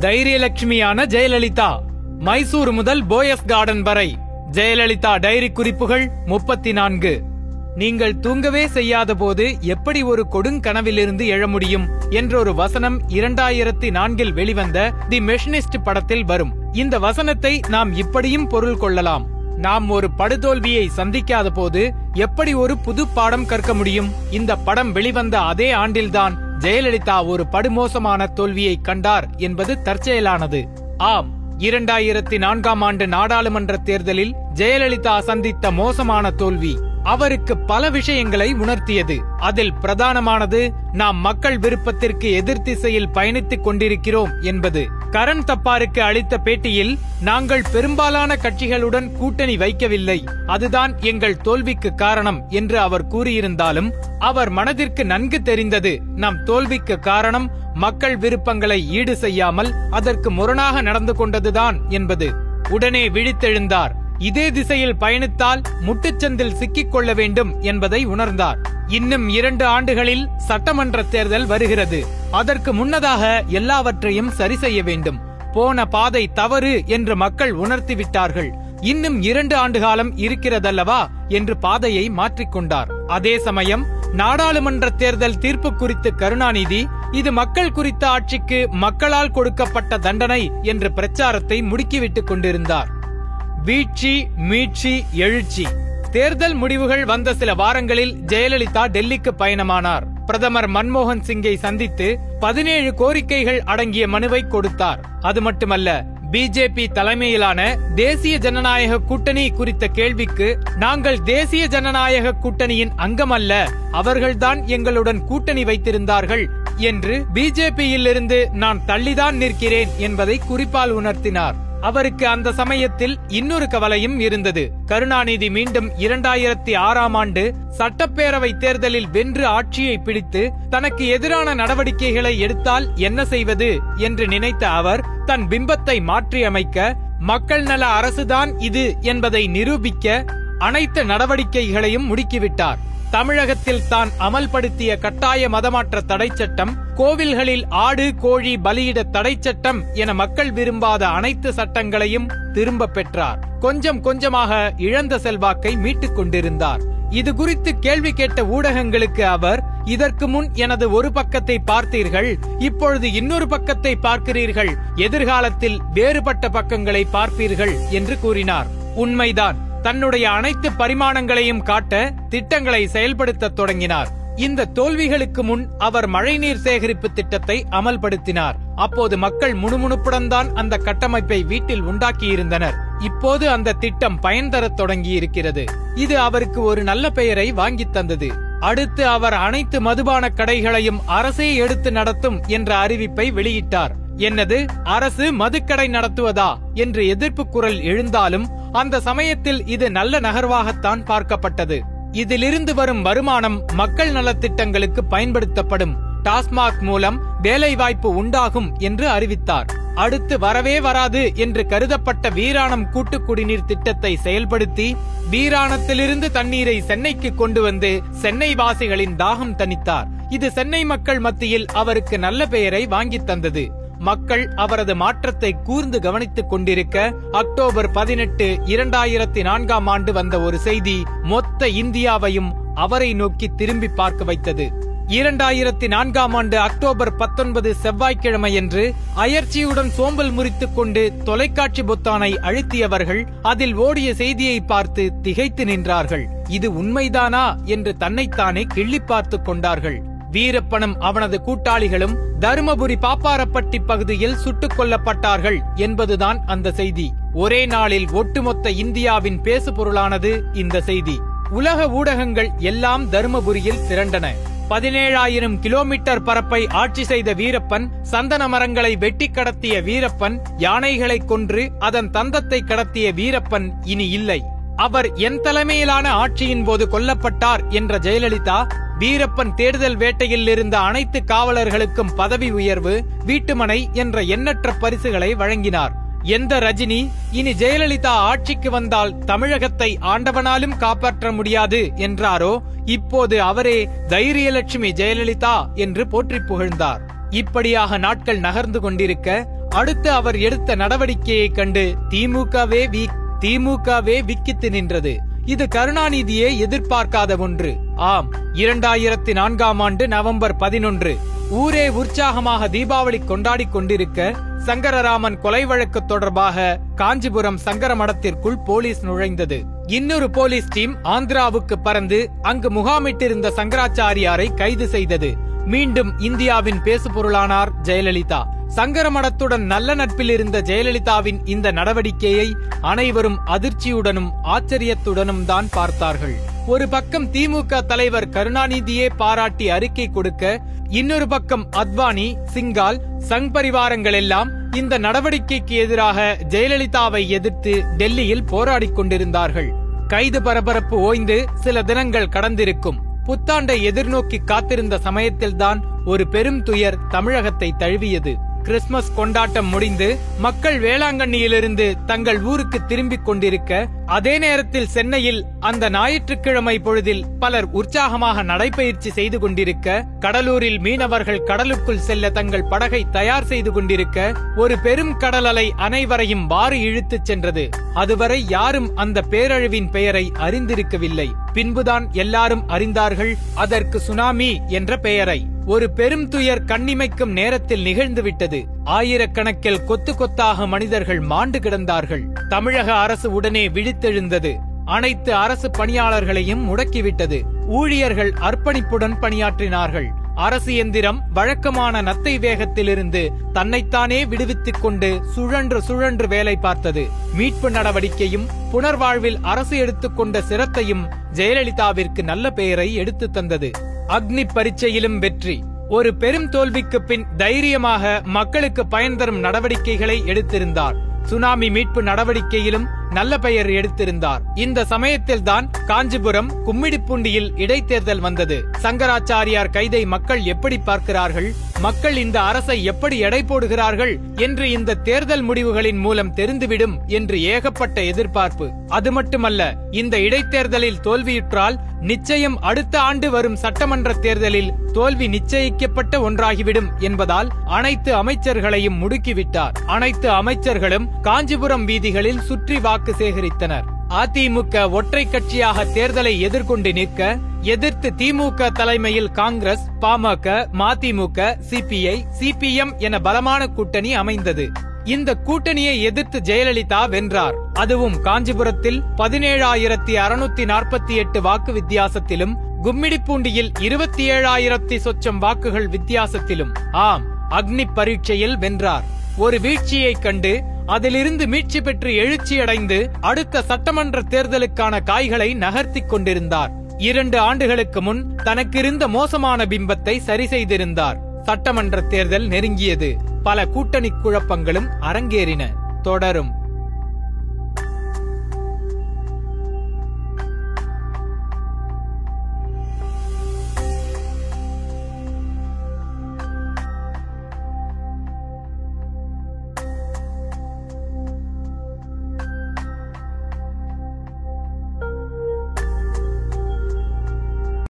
தைரியலட்சுமியான ஜெயலலிதா மைசூர் முதல் போயஸ் கார்டன் வரை. ஜெயலலிதா டைரி குறிப்புகள் முப்பத்தி நான்கு நீங்கள் தூங்கவே செய்யாத போது எப்படி ஒரு கொடுங்கனவிலிருந்து எழ முடியும் என்ற ஒரு வசனம் இரண்டாயிரத்தி நான்கில் வெளிவந்த தி மெஷினிஸ்ட் படத்தில் வரும். இந்த வசனத்தை நாம் இப்படியும் பொருள் கொள்ளலாம். நாம் ஒரு படுதோல்வியை சந்திக்காத போது எப்படி ஒரு புது பாடம் கற்க முடியும்? இந்த படம் வெளிவந்த அதே ஆண்டில்தான் ஜெயலலிதா ஒரு படுமோசமான தோல்வியை கண்டார் என்பது தற்செயலானது. ஆம் இரண்டாயிரத்தி நான்காம் ஆண்டு நாடாளுமன்ற தேர்தலில் ஜெயலலிதா சந்தித்த மோசமான தோல்வி. அவருக்கு பல விஷயங்களை உணர்த்தியது. அதில் பிரதானமானது நாம் மக்கள் விருப்பத்திற்கு எதிர் திசையில் பயணித்துக் கொண்டிருக்கிறோம் என்பது. கரண் தப்பாருக்கு அளித்த பேட்டியில் நாங்கள் பெரும்பாலான கட்சிகளுடன் கூட்டணி வைக்கவில்லை. அதுதான் எங்கள் தோல்விக்கு காரணம் என்று அவர் கூறியிருந்தாலும் அவர் மனதிற்கு நன்கு தெரிந்தது நம் தோல்விக்கு காரணம் மக்கள் விருப்பங்களை ஈடு செய்யாமல் அதற்கு முரணாக நடந்து கொண்டதுதான் என்பது. உடனே விழித்தெழுந்தார். இதே திசையில் பயணித்தால் முட்டுச்சந்தில் சிக்கிக் கொள்ள வேண்டும் என்பதை உணர்ந்தார். இன்னும் இரண்டு ஆண்டுகளில் சட்டமன்ற தேர்தல் வருகிறது. அதற்கு முன்னதாக எல்லாவற்றையும் சரி செய்ய வேண்டும். போன பாதை தவறு என்று மக்கள் உணர்த்திவிட்டார்கள் இன்னும் இரண்டு ஆண்டு காலம் இருக்கிறதல்லவா என்று பாதையை மாற்றிக்கொண்டார் அதே சமயம் நாடாளுமன்ற தேர்தல் தீர்ப்பு குறித்து கருணாநிதி இது மக்கள் குறித்த ஆட்சிக்கு மக்களால் கொடுக்கப்பட்ட தண்டனை என்ற பிரச்சாரத்தை முடுக்கிவிட்டுக் கொண்டிருந்தார். வீழ்ச்சி மீட்சி எழுச்சி. தேர்தல் முடிவுகள் வந்த சில வாரங்களில் ஜெயலலிதா டெல்லிக்கு பயணமானார். பிரதமர் மன்மோகன் சிங்கை சந்தித்து பதினேழு கோரிக்கைகள் அடங்கிய மனுவை கொடுத்தார். அது மட்டுமல்ல பிஜேபி தலைமையிலான தேசிய ஜனநாயக கூட்டணி குறித்த கேள்விக்கு நாங்கள் தேசிய ஜனநாயக கூட்டணியின் அங்கமல்ல அவர்கள்தான் எங்களுடன் கூட்டணி வைத்திருந்தார்கள் என்று பிஜேபியிலிருந்து நான் தள்ளிதான் நிற்கிறேன் என்பதை குறிப்பால் உணர்த்தினார். அவருக்கு அந்த சமயத்தில் இன்னொரு கவலையும் இருந்தது. கருணாநிதி மீண்டும் இரண்டாயிரத்தி ஆறாம் ஆண்டு சட்டப்பேரவை தேர்தலில் வென்று ஆட்சியை பிடித்து தனக்கு எதிரான நடவடிக்கைகளை எடுத்தால் என்ன செய்வது என்று நினைத்த அவர் தன் பிம்பத்தை மாற்றியமைக்க மக்கள் நல அரசுதான் இது என்பதை நிரூபிக்க அனைத்து நடவடிக்கைகளையும் முடுக்கிவிட்டார். தமிழகத்தில் தான் அமல்படுத்திய கட்டாய மதமாற்ற தடை சட்டம் கோவில்களில் ஆடு கோழி பலியிட தடை சட்டம் என மக்கள் விரும்பாத அனைத்து சட்டங்களையும் திரும்ப பெற்றார். கொஞ்சம் கொஞ்சமாக இழந்த செல்வாக்கை மீட்டுக் கொண்டிருந்தார். இது குறித்து கேள்வி கேட்ட ஊடகங்களுக்கு அவர் இதற்கு முன் எனது ஒரு பக்கத்தை பார்த்தீர்கள் இப்பொழுது இன்னொரு பக்கத்தை பார்க்கிறீர்கள் எதிர்காலத்தில் வேறுபட்ட பக்கங்களை பார்ப்பீர்கள் என்று கூறினார். உண்மைதான். தன்னுடைய அனைத்து பரிமாணங்களையும் காட்ட திட்டங்களை செயல்படுத்த தொடங்கினார். இந்த தோல்விகளுக்கு முன் அவர் மழைநீர் சேகரிப்பு திட்டத்தை அமல்படுத்தினார். அப்போது மக்கள் முணுமுணுப்புடன் தான் அந்த கட்டமைப்பை வீட்டில் உண்டாக்கியிருந்தனர். இப்போது அந்த திட்டம் பயன் தரத் தொடங்கி இருக்கிறது இது அவருக்கு ஒரு நல்ல பெயரை வாங்கித் தந்தது. அடுத்து அவர் அனைத்து மதுபான கடைகளையும் அரசே எடுத்து நடத்தும் என்ற அறிவிப்பை வெளியிட்டார். என்னது அரசு மதுக்கடை நடத்துவதா என்று எதிர்ப்பு குரல் எழுந்தாலும் அந்த சமயத்தில் இது நல்ல நகர்வாகத்தான் பார்க்கப்பட்டது. இதிலிருந்து வரும் வருமானம் மக்கள் நலத்திட்டங்களுக்கு பயன்படுத்தப்படும். டாஸ்மாக் மூலம் வேலைவாய்ப்பு உண்டாகும் என்று அறிவித்தார். அடுத்து வரவே வராது என்று கருதப்பட்ட வீராணம் கூட்டு குடிநீர் திட்டத்தை செயல்படுத்தி வீராணத்திலிருந்து தண்ணீரை சென்னைக்கு கொண்டு வந்து சென்னை வாசிகளின் தாகம் தணித்தார். இது சென்னை மக்கள் மத்தியில் அவருக்கு நல்ல பெயரை வாங்கித் தந்தது. மக்கள் அவரது மாற்றத்தை கூர்ந்து கவனித்துக் கொண்டிருக்க அக்டோபர் பதினெட்டு இரண்டாயிரத்தி நான்காம் ஆண்டு வந்த ஒரு செய்தி மொத்த இந்தியாவையும் அவரை நோக்கி திரும்பி பார்க்க வைத்தது. இரண்டாயிரத்தி நான்காம் ஆண்டு அக்டோபர் பத்தொன்பது செவ்வாய்க்கிழமையன்று அயற்சியுடன் சோம்பல் முறித்துக் கொண்டு தொலைக்காட்சி பொத்தானை அழுத்தியவர்கள் அதில் ஓடிய செய்தியை பார்த்து திகைத்து நின்றார்கள். இது உண்மைதானா என்று தன்னைத்தானே கிள்ளி பார்த்துக் கொண்டார்கள். வீரப்பனும் அவனது கூட்டாளிகளும் தருமபுரி பாப்பாரப்பட்டி பகுதியில் சுட்டுக் கொல்லப்பட்டார்கள் என்பதுதான் அந்த செய்தி. ஒரே நாளில் ஒட்டுமொத்த இந்தியாவின் பேசு பொருளானது இந்த செய்தி. உலக ஊடகங்கள் எல்லாம் தருமபுரியில் திரண்டன. பதினேழாயிரம் கிலோமீட்டர் பரப்பை ஆட்சி செய்த வீரப்பன் சந்தன மரங்களை வெட்டி கடத்திய வீரப்பன் யானைகளை கொன்று அதன் தந்தத்தை கடத்திய வீரப்பன் இனி இல்லை. அவர் என் தலைமையிலான ஆட்சியின் போது கொல்லப்பட்டார் என்ற ஜெயலலிதா வீரப்பன் தேடுதல் வேட்டையில் இருந்த அனைத்து காவலர்களுக்கும் பதவி உயர்வு வீட்டுமனை என்ற எண்ணற்ற பரிசுகளை வழங்கினார். எந்த ரஜினி இனி ஜெயலலிதா ஆட்சிக்கு வந்தால் தமிழகத்தை ஆண்டவனாலும் காப்பாற்ற முடியாது என்றாரோ இப்போது அவரே தைரியலட்சுமி ஜெயலலிதா என்று போற்றி புகழ்ந்தார். இப்படியாக நாட்கள் நகர்ந்து கொண்டிருக்க அடுத்து அவர் எடுத்த நடவடிக்கையை கண்டு திமுகவே வீக் திமுகவே விக்கித்து நின்றது. இது கருணாநிதியே எதிர்பார்க்காத ஒன்று. ஆம் இரண்டாயிரத்தி நான்காம் ஆண்டு நவம்பர் பதினொன்று. ஊரே உற்சாகமாக தீபாவளி கொண்டாடிக் கொண்டிருக்க சங்கரராமன் கொலை வழக்கு தொடர்பாக காஞ்சிபுரம் சங்கர மடத்திற்குள் போலீஸ் நுழைந்தது. இன்னொரு போலீஸ் டீம் ஆந்திராவுக்கு பறந்து அங்கு முகாமிட்டிருந்த சங்கராச்சாரியாரை கைது செய்தது. மீண்டும் இந்தியாவின் பேசுபொருளானார் ஜெயலலிதா. சங்கரமடத்துடன் நல்ல நட்பில் இருந்த ஜெயலலிதாவின் இந்த நடவடிக்கையை அனைவரும் அதிர்ச்சியுடனும் ஆச்சரியத்துடனும் தான் பார்த்தார்கள். ஒரு பக்கம் திமுக தலைவர் கருணாநிதியே பாராட்டி அறிக்கை கொடுக்க இன்னொரு பக்கம் அத்வானி சிங்கால் சங் பரிவாரங்கள் எல்லாம் இந்த நடவடிக்கைக்கு எதிராக ஜெயலலிதாவை எதிர்த்து டெல்லியில் போராடிக் கொண்டிருந்தார்கள். கைது பரபரப்பு ஓய்ந்து சில தினங்கள் கடந்திருக்கும். புத்தாண்டை எதிர்நோக்கி காத்திருந்த சமயத்தில்தான் ஒரு பெரும் துயர் தமிழகத்தை தழுவியது. கிறிஸ்துமஸ் கொண்டாட்டம் முடிந்து மக்கள் வேளாங்கண்ணியிலிருந்து தங்கள் ஊருக்கு திரும்பிக் கொண்டிருக்க அதே நேரத்தில் சென்னையில் அந்த ஞாயிற்றுக்கிழமை பொழுதில் பலர் உற்சாகமாக நடைபயிற்சி செய்து கொண்டிருக்க கடலூரில் மீனவர்கள் கடலுக்குள் செல்ல தங்கள் படகை தயார் செய்து கொண்டிருக்க ஒரு பெரும் கடல் அலை அனைவரையும் வாரி இழுத்துச் சென்றது. அதுவரை யாரும் அந்த பேரழிவின் பெயரை அறிந்திருக்கவில்லை. பின்புதான் எல்லாரும் அறிந்தார்கள் அதற்கு சுனாமி என்ற பெயரை. ஒரு பெரும் துயர் கண்ணிமைக்கும் நேரத்தில் நிகழ்ந்துவிட்டது. ஆயிரக்கணக்கில் கொத்து கொத்தாக மனிதர்கள் மாண்டு கிடந்தார்கள். தமிழக அரசு உடனே விழித்தெழுந்தது. அனைத்து அரசு பணியாளர்களையும் முடக்கிவிட்டது. ஊழியர்கள் அர்ப்பணிப்புடன் பணியாற்றினார்கள். அரசு எந்திரம் வழக்கமான நத்தை வேகத்திலிருந்து தன்னைத்தானே விடுவித்துக் கொண்டு சுழன்று சுழன்று வேலை பார்த்தது. மீட்பு நடவடிக்கையும் புனர்வாழ்வில் அரசு எடுத்துக்கொண்ட சிரத்தையும் ஜெயலலிதாவிற்கு நல்ல பெயரை எடுத்து தந்தது. அக்னி பரீட்சையிலும் வெற்றி. ஒரு பெரும் தோல்விக்கு பின் தைரியமாக மக்களுக்கு பயன் தரும் நடவடிக்கைகளை எடுத்திருந்தார். சுனாமி மீட்பு நடவடிக்கையிலும் நல்ல பெயர் எடுத்திருந்தார். இந்த சமயத்தில் தான் காஞ்சிபுரம் கும்மிடிப்பூண்டியில் இடைத்தேர்தல் வந்தது. சங்கராச்சாரியார் கைதை மக்கள் எப்படி பார்க்கிறார்கள்? மக்கள் இந்த அரசை எப்படி எடை போடுகிறார்கள் என்று இந்த தேர்தல் முடிவுகளின் மூலம் தெரிந்துவிடும் என்று ஏகப்பட்ட எதிர்பார்ப்பு. அது மட்டுமல்ல இந்த இடைத்தேர்தலில் தோல்வியுற்றால் நிச்சயம் அடுத்த ஆண்டு வரும் சட்டமன்ற தேர்தலில் தோல்வி நிச்சயிக்கப்பட்ட ஒன்றாகிவிடும் என்பதால் அனைத்து அமைச்சர்களையும் முடுக்கிவிட்டார். அனைத்து அமைச்சர்களும் காஞ்சிபுரம் வீதிகளில் சுற்றி வாக்கு சேகரித்தனர். அதிமுக ஒற்றை கட்சியாக தேர்தலை எதிர்கொண்டு நிற்க எதிர்த்து திமுக தலைமையில் Congress PMK MDMK CPI CPM என பலமான கூட்டணி அமைந்தது. இந்த கூட்டணியை எதிர்த்து ஜெயலலிதா வென்றார். அதுவும் காஞ்சிபுரத்தில் பதினேழாயிரத்தி அறுநூத்தி நாற்பத்தி எட்டு வாக்கு வித்தியாசத்திலும் கும்மிடிப்பூண்டியில் இருபத்தி ஏழாயிரத்தி சொச்சம் வாக்குகள் வித்தியாசத்திலும் ஆம் அக்னி பரீட்சையில் வென்றார். ஒரு வீழ்ச்சியைக் கண்டு அதிலிருந்து மீட்சி பெற்று எழுச்சியடைந்து அடுத்த சட்டமன்ற தேர்தலுக்கான காய்களை நகர்த்திக் கொண்டிருந்தார். இரண்டு ஆண்டுகளுக்கு முன் தனக்கிருந்த மோசமான பிம்பத்தை சரி செய்திருந்தார். சட்டமன்ற தேர்தல் நெருங்கியது. பல கூட்டணி குழப்பங்களும் அரங்கேறின. தொடரும்.